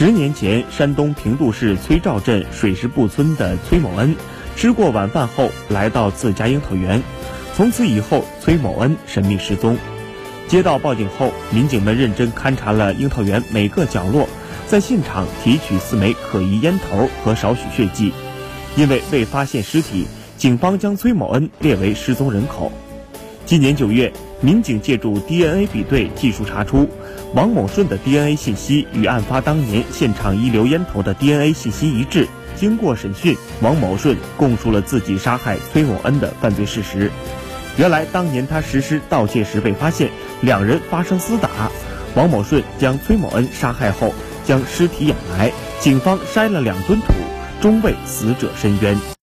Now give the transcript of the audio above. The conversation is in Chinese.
十年前，山东平度市崔赵镇水石埠村的崔某恩，吃过晚饭后来到自家樱桃园，从此以后，崔某恩神秘失踪。接到报警后，民警们认真勘察了樱桃园每个角落，在现场提取四枚可疑烟头和少许血迹。因为未发现尸体，警方将崔某恩列为失踪人口。今年九月，民警借助 DNA 比对技术查出，王某顺的 DNA 信息与案发当年现场遗留烟头的 DNA 信息一致。经过审讯，王某顺供述了自己杀害崔某恩的犯罪事实。原来，当年他实施盗窃时被发现，两人发生厮打。王某顺将崔某恩杀害后，将尸体掩埋。警方筛了两吨土，终为死者伸冤。